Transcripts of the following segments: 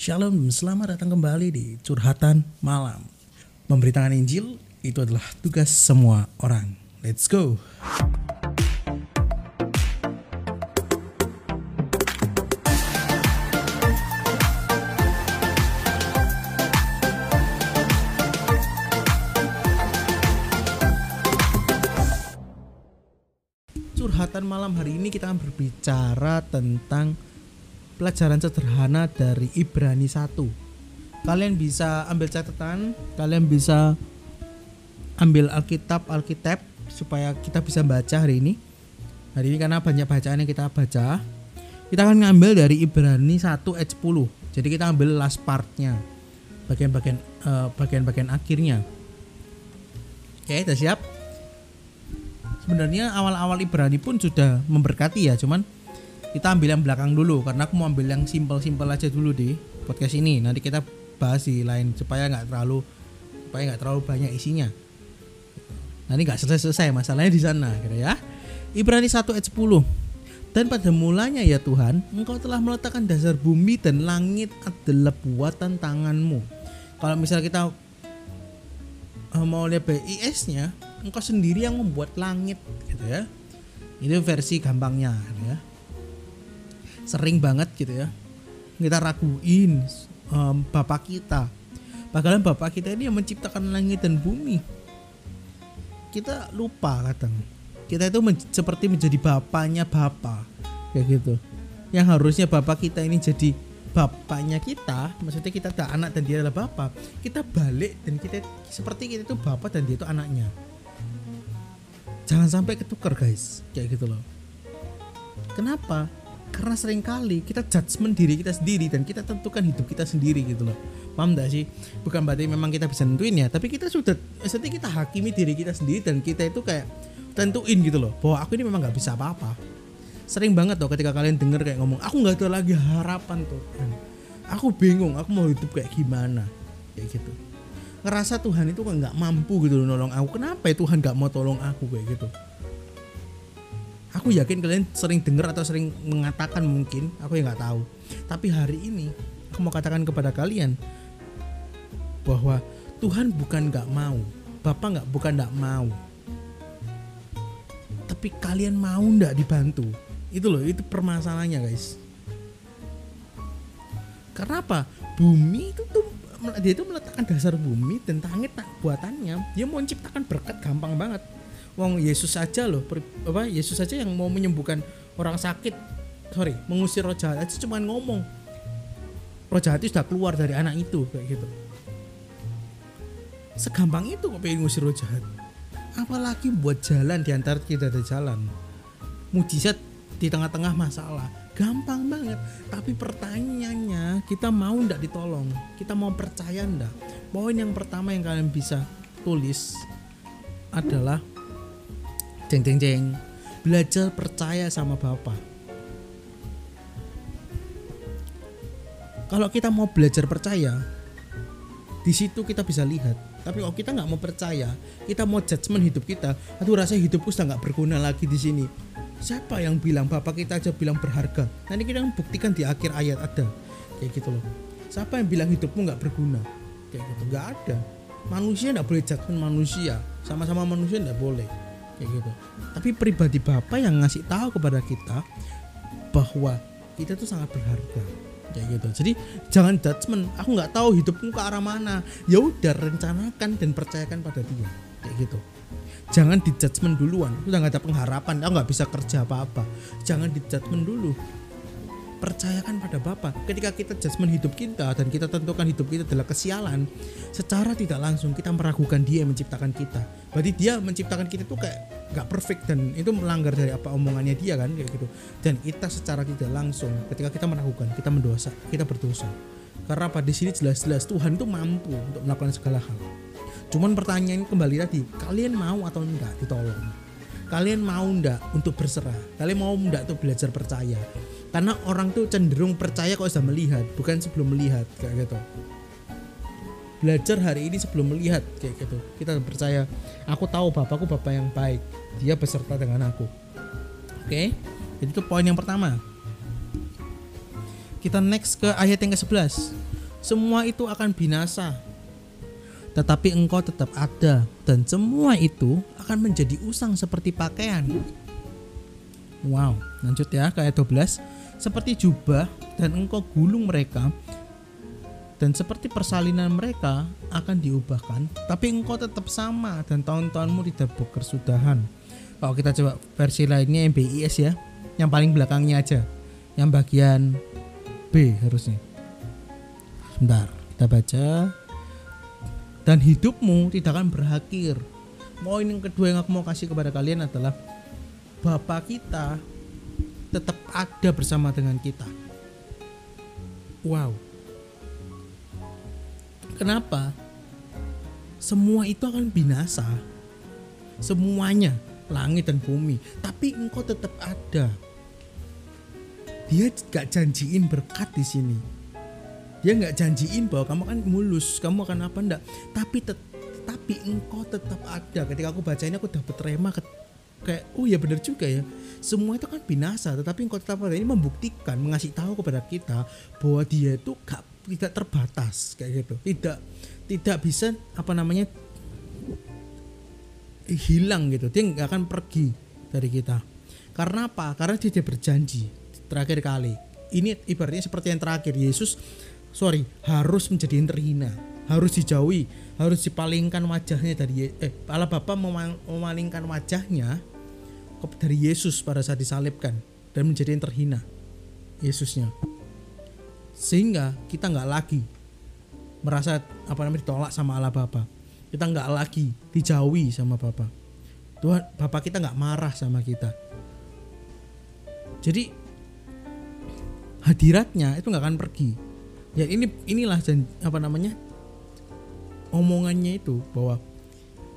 Shalom, selamat datang kembali di Curhatan Malam. Memberitakan Injil itu adalah tugas semua orang. Let's go. Curhatan malam hari ini kita akan berbicara tentang pelajaran sederhana dari Ibrani 1. Kalian bisa ambil catatan, kalian bisa ambil Alkitab, Alkitab supaya kita bisa baca hari ini. Hari ini karena banyak bacaan yang kita baca. Kita akan ngambil dari Ibrani 1 ayat 10. Jadi kita ambil last partnya. Bagian-bagian uh, bagian-bagian akhirnya. Oke, sudah siap? Sebenarnya awal-awal Ibrani pun sudah memberkati ya, cuman kita ambil yang belakang dulu karena aku mau ambil yang simpel-simpel aja dulu di podcast ini. Nanti kita bahas di lain supaya nggak terlalu supaya nggak terlalu banyak isinya. Nanti nggak selesai-selesai masalahnya di sana gitu ya. Ibrani 1 ayat 10 dan pada mulanya ya Tuhan engkau telah meletakkan dasar bumi dan langit adalah buatan tanganmu. Kalau misalnya kita eh, mau lihat BIS nya engkau sendiri yang membuat langit gitu ya. Itu versi gampangnya gitu ya sering banget gitu ya. Kita raguin um, bapak kita. Padahal bapak kita ini yang menciptakan langit dan bumi. Kita lupa kadang. Kita itu men seperti menjadi bapaknya bapak kayak gitu. Yang harusnya bapak kita ini jadi bapaknya kita maksudnya kita ada anak dan dia adalah bapak kita balik dan kita seperti kita itu bapak dan dia itu anaknya. Jangan sampai ketukar guys kayak gitu loh. Kenapa karena sering kali kita judgement diri kita sendiri dan kita tentukan hidup kita sendiri gitu loh. Paham gak sih? Bukan berarti memang kita bisa nentuin ya tapi kita sudah maksudnya kita hakimi diri kita sendiri dan kita itu kayak tentuin gitu loh bahwa aku ini memang nggak bisa apa-apa. Sering banget loh ketika kalian denger kayak ngomong aku nggak ada lagi harapan tuh aku bingung aku mau hidup kayak gimana. Kayak gitu. Ngerasa Tuhan itu nggak mampu gitu loh nolong aku. Kenapa ya Tuhan nggak mau tolong aku kayak gitu aku yakin kalian sering dengar atau sering mengatakan mungkin aku yang nggak tahu. Tapi hari ini aku mau katakan kepada kalian bahwa Tuhan bukan nggak mau Bapak nggak bukan nggak mau. Tapi kalian mau nggak dibantu? Itu loh itu permasalahannya guys. Karena apa? Bumi itu tuh dia itu meletakkan dasar bumi dan langit buatannya. Dia mau menciptakan berkat gampang banget Wong Yesus saja loh apa Yesus saja yang mau menyembuhkan orang sakit. Sorry mengusir roh jahat aja cuma ngomong roh jahat itu sudah keluar dari anak itu kayak gitu. Segampang itu kok pengen ngusir roh jahat apalagi buat jalan di antara kita ada jalan. Mujizat di tengah-tengah masalah. Gampang banget. Tapi pertanyaannya kita mau ndak ditolong? Kita mau percaya ndak? Poin yang pertama yang kalian bisa tulis adalah jeng jeng jeng belajar percaya sama bapak kalau kita mau belajar percaya di situ kita bisa lihat. Tapi kalau kita nggak mau percaya kita mau judgement hidup kita aduh rasa hidupku sudah nggak berguna lagi di sini. Siapa yang bilang? Bapak kita aja bilang berharga. Nanti kita buktikan di akhir ayat ada. Kayak gitu loh. Siapa yang bilang hidupmu nggak berguna? Kayak gitu. Nggak ada. Manusia nggak boleh judgement manusia. Sama-sama manusia nggak boleh kayak gitu. Tapi pribadi bapak yang ngasih tahu kepada kita bahwa kita tuh sangat berharga kayak gitu. Jadi jangan judgement aku nggak tahu hidupmu ke arah mana. Ya udah rencanakan dan percayakan pada dia kayak gitu. Jangan di judgement duluan. Udah nggak ada pengharapan aku nggak bisa kerja apa apa jangan di judgement dulu percayakan pada Bapa. Ketika kita judgment hidup kita dan kita tentukan hidup kita adalah kesialan, secara tidak langsung kita meragukan Dia yang menciptakan kita. Berarti Dia menciptakan kita itu kayak gak perfect dan itu melanggar dari apa omongannya Dia kan kayak gitu. Dan kita secara tidak langsung ketika kita meragukan, kita mendosa, kita berdosa. Karena pada sini jelas-jelas Tuhan itu mampu untuk melakukan segala hal. Cuman pertanyaan kembali tadi, kalian mau atau enggak ditolong? Kalian mau enggak untuk berserah? Kalian mau enggak untuk belajar percaya? Karena orang tuh cenderung percaya kalau sudah melihat bukan sebelum melihat kayak gitu belajar hari ini sebelum melihat kayak gitu kita percaya aku tahu bapakku bapak yang baik dia beserta dengan aku oke jadi itu poin yang pertama kita next ke ayat yang ke-11. Semua itu akan binasa. Tetapi engkau tetap ada dan semua itu akan menjadi usang seperti pakaian. Wow, lanjut ya ke ayat 12. Seperti jubah dan engkau gulung mereka dan seperti persalinan mereka akan diubahkan, tapi engkau tetap sama dan tahun-tahunmu tidak berkesudahan. Kalau kita coba versi lainnya yang ya, yang paling belakangnya aja, yang bagian B harusnya. Sebentar, kita baca. Dan hidupmu tidak akan berakhir. Poin yang kedua yang aku mau kasih kepada kalian adalah Bapak kita tetap ada bersama dengan kita. Wow, Kenapa? Semua itu akan binasa. Semuanya, langit dan bumi. Tapi engkau tetap ada. Dia gak janjiin berkat di sini. Dia nggak janjiin bahwa kamu akan mulus, kamu akan apa enggak. Tapi tet tapi engkau tetap ada. Ketika aku baca ini aku dapat rema kayak oh ya benar juga ya. Semua itu kan binasa tetapi engkau tetap ini membuktikan mengasih tahu kepada kita bahwa dia itu gak tidak terbatas kayak gitu. Tidak tidak bisa apa namanya hilang gitu. Dia nggak akan pergi dari kita. Karena apa? Karena dia, dia berjanji. Terakhir kali. Ini ibaratnya seperti yang terakhir. Yesus sorry harus menjadi yang terhina. Harus dijauhi. Harus dipalingkan wajahnya dari eh Allah Bapa memalingkan wajahnya dari Yesus pada saat disalibkan dan menjadi yang terhina Yesusnya. Sehingga kita nggak lagi merasa apa namanya ditolak sama Allah Bapa. Kita nggak lagi dijauhi sama Bapa. Tuhan Bapa kita nggak marah sama kita. Jadi hadiratnya itu nggak akan pergi. Ya ini inilah apa namanya omongannya itu bahwa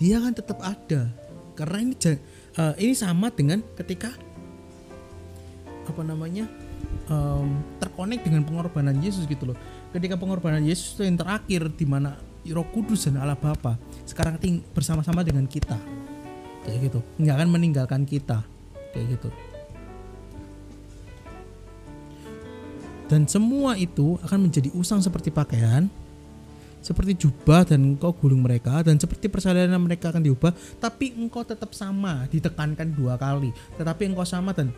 dia akan tetap ada. Karena ini uh, ini sama dengan ketika apa namanya um, terkonek dengan pengorbanan Yesus gitu loh. Ketika pengorbanan Yesus itu yang terakhir di mana Roh Kudus dan Allah Bapa sekarang ting bersama-sama dengan kita. Kayak gitu. Nggak akan meninggalkan kita. Kayak gitu. Dan semua itu akan menjadi usang seperti pakaian, seperti jubah dan engkau gulung mereka dan seperti persalinan mereka akan diubah tapi engkau tetap sama ditekankan dua kali. Tetapi engkau sama dan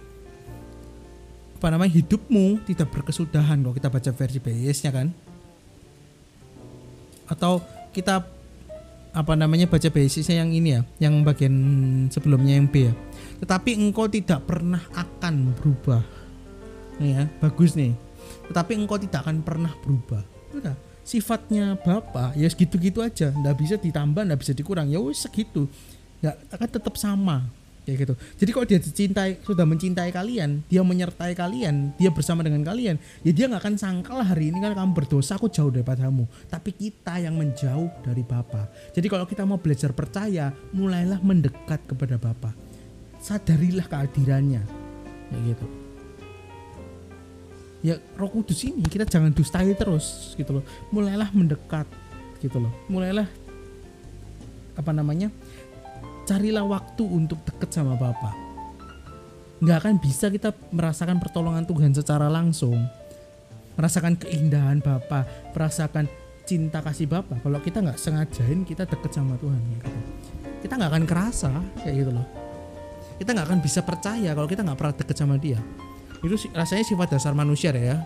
apa namanya hidupmu tidak berkesudahan. Kalau kita baca versi BIS nya kan? Atau kita apa namanya baca basisnya yang ini ya yang bagian sebelumnya yang B ya. Tetapi engkau tidak pernah akan berubah. Nih ya bagus nih. Tetapi engkau tidak akan pernah berubah. Udah sifatnya bapak ya segitu-gitu aja. Nggak bisa ditambah nggak bisa dikurang. Ya wes segitu. Nggak akan tetap sama. Kayak gitu. Jadi kalau dia cintai sudah mencintai kalian dia menyertai kalian dia bersama dengan kalian ya dia nggak akan sangkal hari ini kan kamu berdosa aku jauh daripadamu. Tapi kita yang menjauh dari Bapa. Jadi kalau kita mau belajar percaya mulailah mendekat kepada Bapa. Sadarilah kehadirannya kayak gitu ya Roh Kudus ini kita jangan dustai terus gitu loh mulailah mendekat gitu loh mulailah apa namanya carilah waktu untuk deket sama Bapak. Nggak akan bisa kita merasakan pertolongan Tuhan secara langsung. Merasakan keindahan Bapak, merasakan cinta kasih Bapak. Kalau kita nggak sengajain kita deket sama Tuhan. Gitu. Kita nggak akan kerasa kayak gitu loh. Kita nggak akan bisa percaya kalau kita nggak pernah deket sama dia. Itu rasanya sifat dasar manusia ya.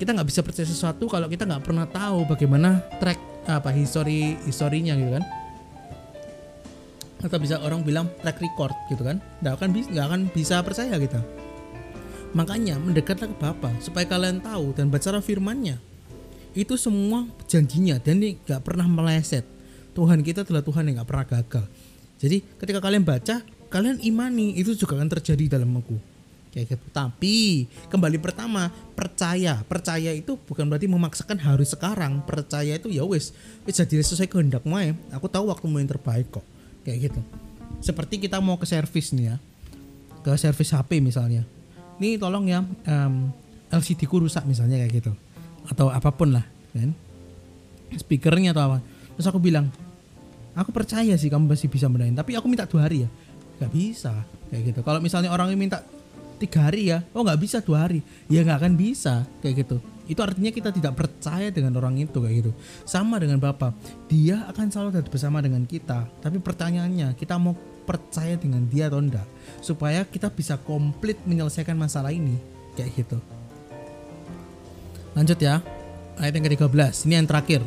Kita nggak bisa percaya sesuatu kalau kita nggak pernah tahu bagaimana track apa histori historinya gitu kan. Atau bisa orang bilang track record gitu kan. Nggak akan bisa nggak akan bisa percaya kita. Makanya mendekatlah ke Bapa supaya kalian tahu dan baca firmannya. Itu semua janjinya dan ini nggak pernah meleset. Tuhan kita adalah Tuhan yang nggak pernah gagal. Jadi ketika kalian baca kalian imani itu juga akan terjadi dalam aku kayak gitu. Tapi kembali pertama percaya. Percaya itu bukan berarti memaksakan harus sekarang. Percaya itu ya wes jadi sesuai kehendakmu ya aku tahu waktumu yang terbaik kok. Kayak gitu. Seperti kita mau ke servis nih ya. Ke servis HP misalnya. Ini tolong ya um, LCD ku rusak misalnya kayak gitu. Atau apa pun lah kan. Speakernya atau apa. Terus aku bilang aku percaya sih kamu masih bisa benerin tapi aku minta dua hari ya. Nggak bisa kayak gitu. Kalau misalnya orang yang minta tiga hari ya. Oh nggak bisa dua hari. Ya nggak akan bisa kayak gitu. Itu artinya kita tidak percaya dengan orang itu kayak gitu. Sama dengan bapak. Dia akan selalu ada bersama dengan kita. Tapi pertanyaannya kita mau percaya dengan dia atau enggak supaya kita bisa komplit menyelesaikan masalah ini kayak gitu. Lanjut ya. Ayat yang ke-13 ini yang terakhir.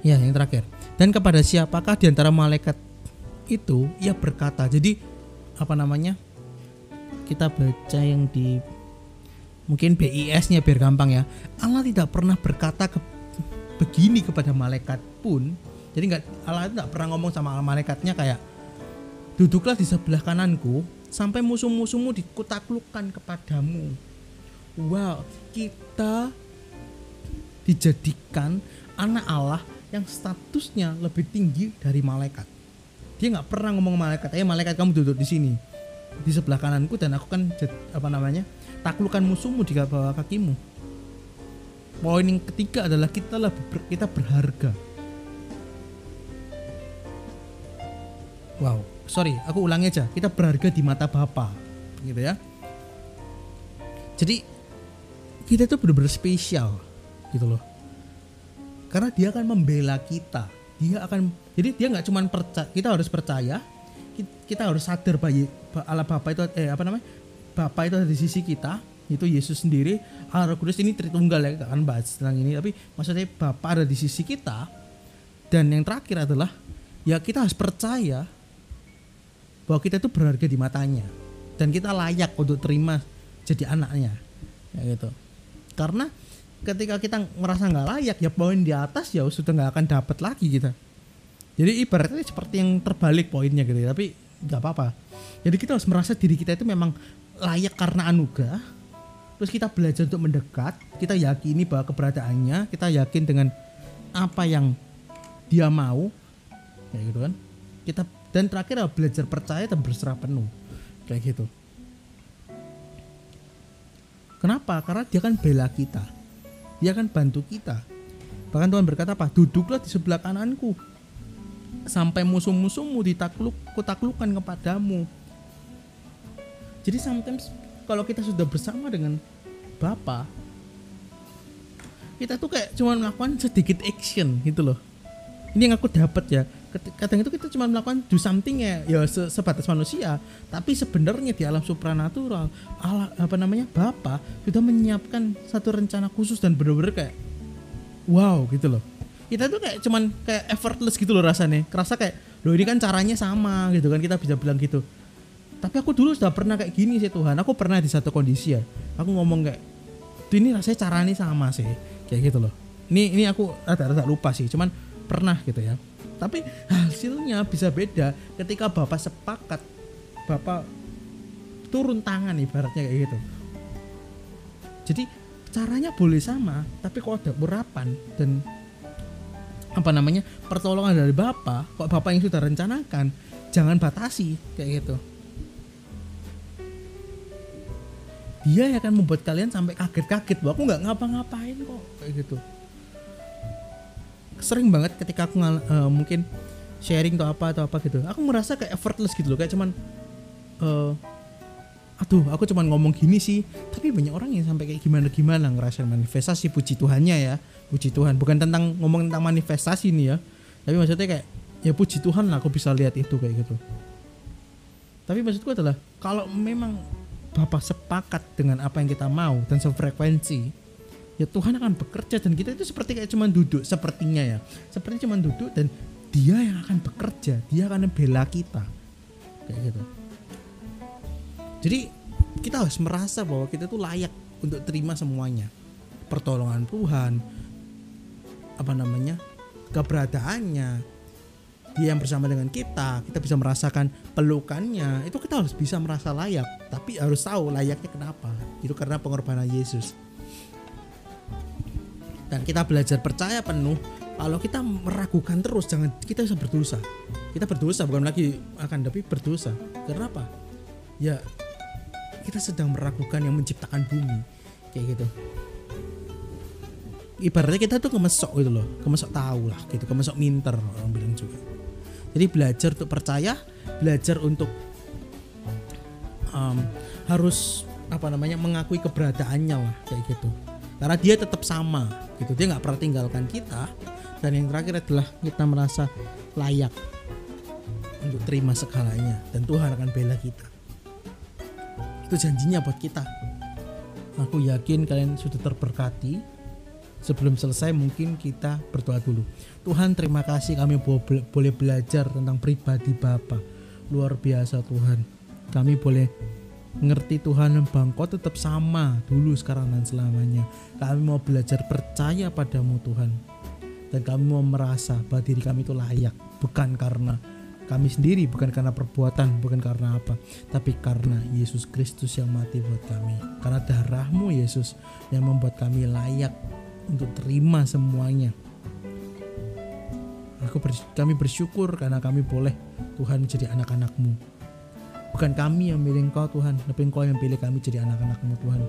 Ya yang terakhir. Dan kepada siapakah di antara malaikat itu ia berkata? Jadi apa namanya kita baca yang di mungkin BIS-nya biar gampang ya. Allah tidak pernah berkata ke, begini kepada malaikat pun. Jadi nggak Allah itu nggak pernah ngomong sama malaikatnya kayak duduklah di sebelah kananku sampai musuh-musuhmu dikutaklukkan kepadamu. Wow, kita dijadikan anak Allah yang statusnya lebih tinggi dari malaikat dia nggak pernah ngomong malaikat eh malaikat kamu duduk di sini di sebelah kananku dan aku kan apa namanya taklukkan musuhmu di bawah kakimu. Poin yang ketiga adalah kita ber, kita berharga. Wow sorry aku ulangi aja. Kita berharga di mata Bapa gitu ya. Jadi kita itu benar-benar spesial gitu loh. Karena dia akan membela kita. Dia akan jadi dia nggak cuma percaya kita harus percaya kita harus sadar bahwa Allah Bapa itu eh apa namanya? Bapa itu ada di sisi kita itu Yesus sendiri. Allah Roh Kudus ini Tritunggal ya kan bahas tentang ini. Tapi maksudnya Bapa ada di sisi kita. Dan yang terakhir adalah ya kita harus percaya bahwa kita itu berharga di matanya. Dan kita layak untuk terima jadi anaknya. Ya gitu. Karena ketika kita merasa nggak layak ya poin di atas ya sudah nggak akan dapat lagi kita jadi ibaratnya seperti yang terbalik poinnya gitu ya, tapi nggak apa-apa. Jadi kita harus merasa diri kita itu memang layak karena anugerah. Terus kita belajar untuk mendekat kita yakini bahwa keberadaannya kita yakin dengan apa yang dia mau. Kayak gitu kan. Kita dan terakhir adalah belajar percaya dan berserah penuh. Kayak gitu. Kenapa? Karena dia kan bela kita. Dia akan bantu kita. Bahkan Tuhan berkata apa? Duduklah di sebelah kananku sampai musuh-musuhmu ditakluk kutaklukkan kepadamu. Jadi sometimes kalau kita sudah bersama dengan Bapa kita tuh kayak cuma melakukan sedikit action gitu loh. Ini yang aku dapat ya. Kadang itu kita cuma melakukan do something ya ya sebatas manusia. Tapi sebenarnya di alam supranatural Allah apa namanya Bapa sudah menyiapkan satu rencana khusus dan benar-benar kayak wow gitu loh kita tuh kayak cuman kayak effortless gitu loh rasanya. Kerasa kayak loh ini kan caranya sama gitu kan kita bisa bilang gitu. Tapi aku dulu sudah pernah kayak gini sih Tuhan. Aku pernah di satu kondisi ya aku ngomong kayak ini rasanya caranya sama sih kayak gitu loh. Ini ini aku rada-rada lupa sih cuman pernah gitu ya. Tapi hasilnya bisa beda ketika bapak sepakat bapak turun tangan ibaratnya kayak gitu. Jadi caranya boleh sama tapi kalau ada urapan dan apa namanya pertolongan dari bapak kok bapak yang sudah rencanakan jangan batasi kayak gitu. Dia yang akan membuat kalian sampai kaget-kaget bahwa aku nggak ngapa-ngapain kok kayak gitu. Sering banget ketika aku uh, mungkin sharing atau apa atau apa gitu aku merasa kayak effortless gitu loh kayak cuman uh, aduh aku cuman ngomong gini sih. Tapi banyak orang yang sampai kayak gimana gimana ngerasain manifestasi. Puji Tuhannya ya. Puji Tuhan. Bukan tentang ngomong tentang manifestasi nih ya. Tapi maksudnya kayak ya puji Tuhan lah aku bisa lihat itu kayak gitu. Tapi maksudku adalah kalau memang Bapak sepakat dengan apa yang kita mau dan sefrekuensi ya Tuhan akan bekerja. Dan kita itu seperti kayak cuman duduk sepertinya ya. Seperti cuman duduk dan dia yang akan bekerja. Dia akan membela kita. Kayak gitu jadi kita harus merasa bahwa kita tuh layak untuk terima semuanya. Pertolongan Tuhan, apa namanya? keberadaannya, dia yang bersama dengan kita, kita bisa merasakan pelukannya, itu kita harus bisa merasa layak, tapi harus tahu layaknya kenapa. Itu karena pengorbanan Yesus. Dan kita belajar percaya penuh kalau kita meragukan terus jangan kita bisa berdosa. Kita berdosa bukan lagi akan tapi berdosa. Kenapa? Ya kita sedang meragukan yang menciptakan bumi. Kayak gitu. Ibaratnya kita tuh kemesok gitu loh. Kemesok tahu lah gitu. Kemesok minter orang bilang juga. Jadi belajar untuk percaya belajar untuk um, harus apa namanya mengakui keberadaannya lah kayak gitu. Karena dia tetap sama gitu. Dia nggak pernah tinggalkan kita. Dan yang terakhir adalah kita merasa layak untuk terima segalanya. Dan Tuhan akan bela kita itu janjinya buat kita. Aku yakin kalian sudah terberkati. Sebelum selesai mungkin kita berdoa dulu. Tuhan terima kasih kami boleh belajar tentang pribadi Bapa. Luar biasa Tuhan. Kami boleh ngerti Tuhan Bang kau tetap sama dulu sekarang dan selamanya. Kami mau belajar percaya padamu Tuhan. Dan kami mau merasa bahwa diri kami itu layak bukan karena kami sendiri bukan karena perbuatan bukan karena apa tapi karena Yesus Kristus yang mati buat kami karena darahmu Yesus yang membuat kami layak untuk terima semuanya aku bers kami bersyukur karena kami boleh Tuhan menjadi anak-anakmu Bukan kami yang milih engkau Tuhan, tapi engkau yang pilih kami jadi anak-anakmu Tuhan.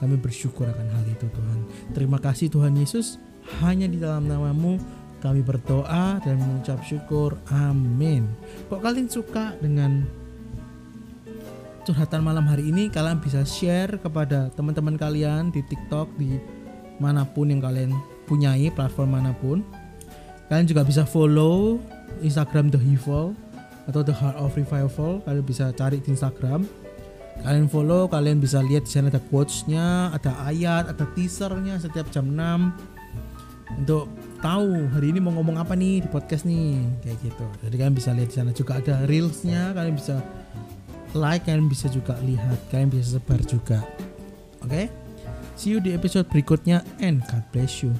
Kami bersyukur akan hal itu Tuhan. Terima kasih Tuhan Yesus, hanya di dalam namamu kami berdoa dan mengucap syukur. Amin. Kok kalian suka dengan curhatan malam hari ini? Kalian bisa share kepada teman-teman kalian di TikTok, di mana pun yang kalian punyai, platform mana pun. Kalian juga bisa follow Instagram The Evil atau The Heart of Revival kalian bisa cari di Instagram kalian follow kalian bisa lihat di sana ada quotesnya ada ayat ada teasernya setiap jam 6 untuk tahu hari ini mau ngomong apa nih di podcast nih kayak gitu. Jadi kalian bisa lihat di sana juga ada reelsnya kalian bisa like kalian bisa juga lihat kalian bisa sebar juga. Oke? Okay? see you di episode berikutnya and God bless you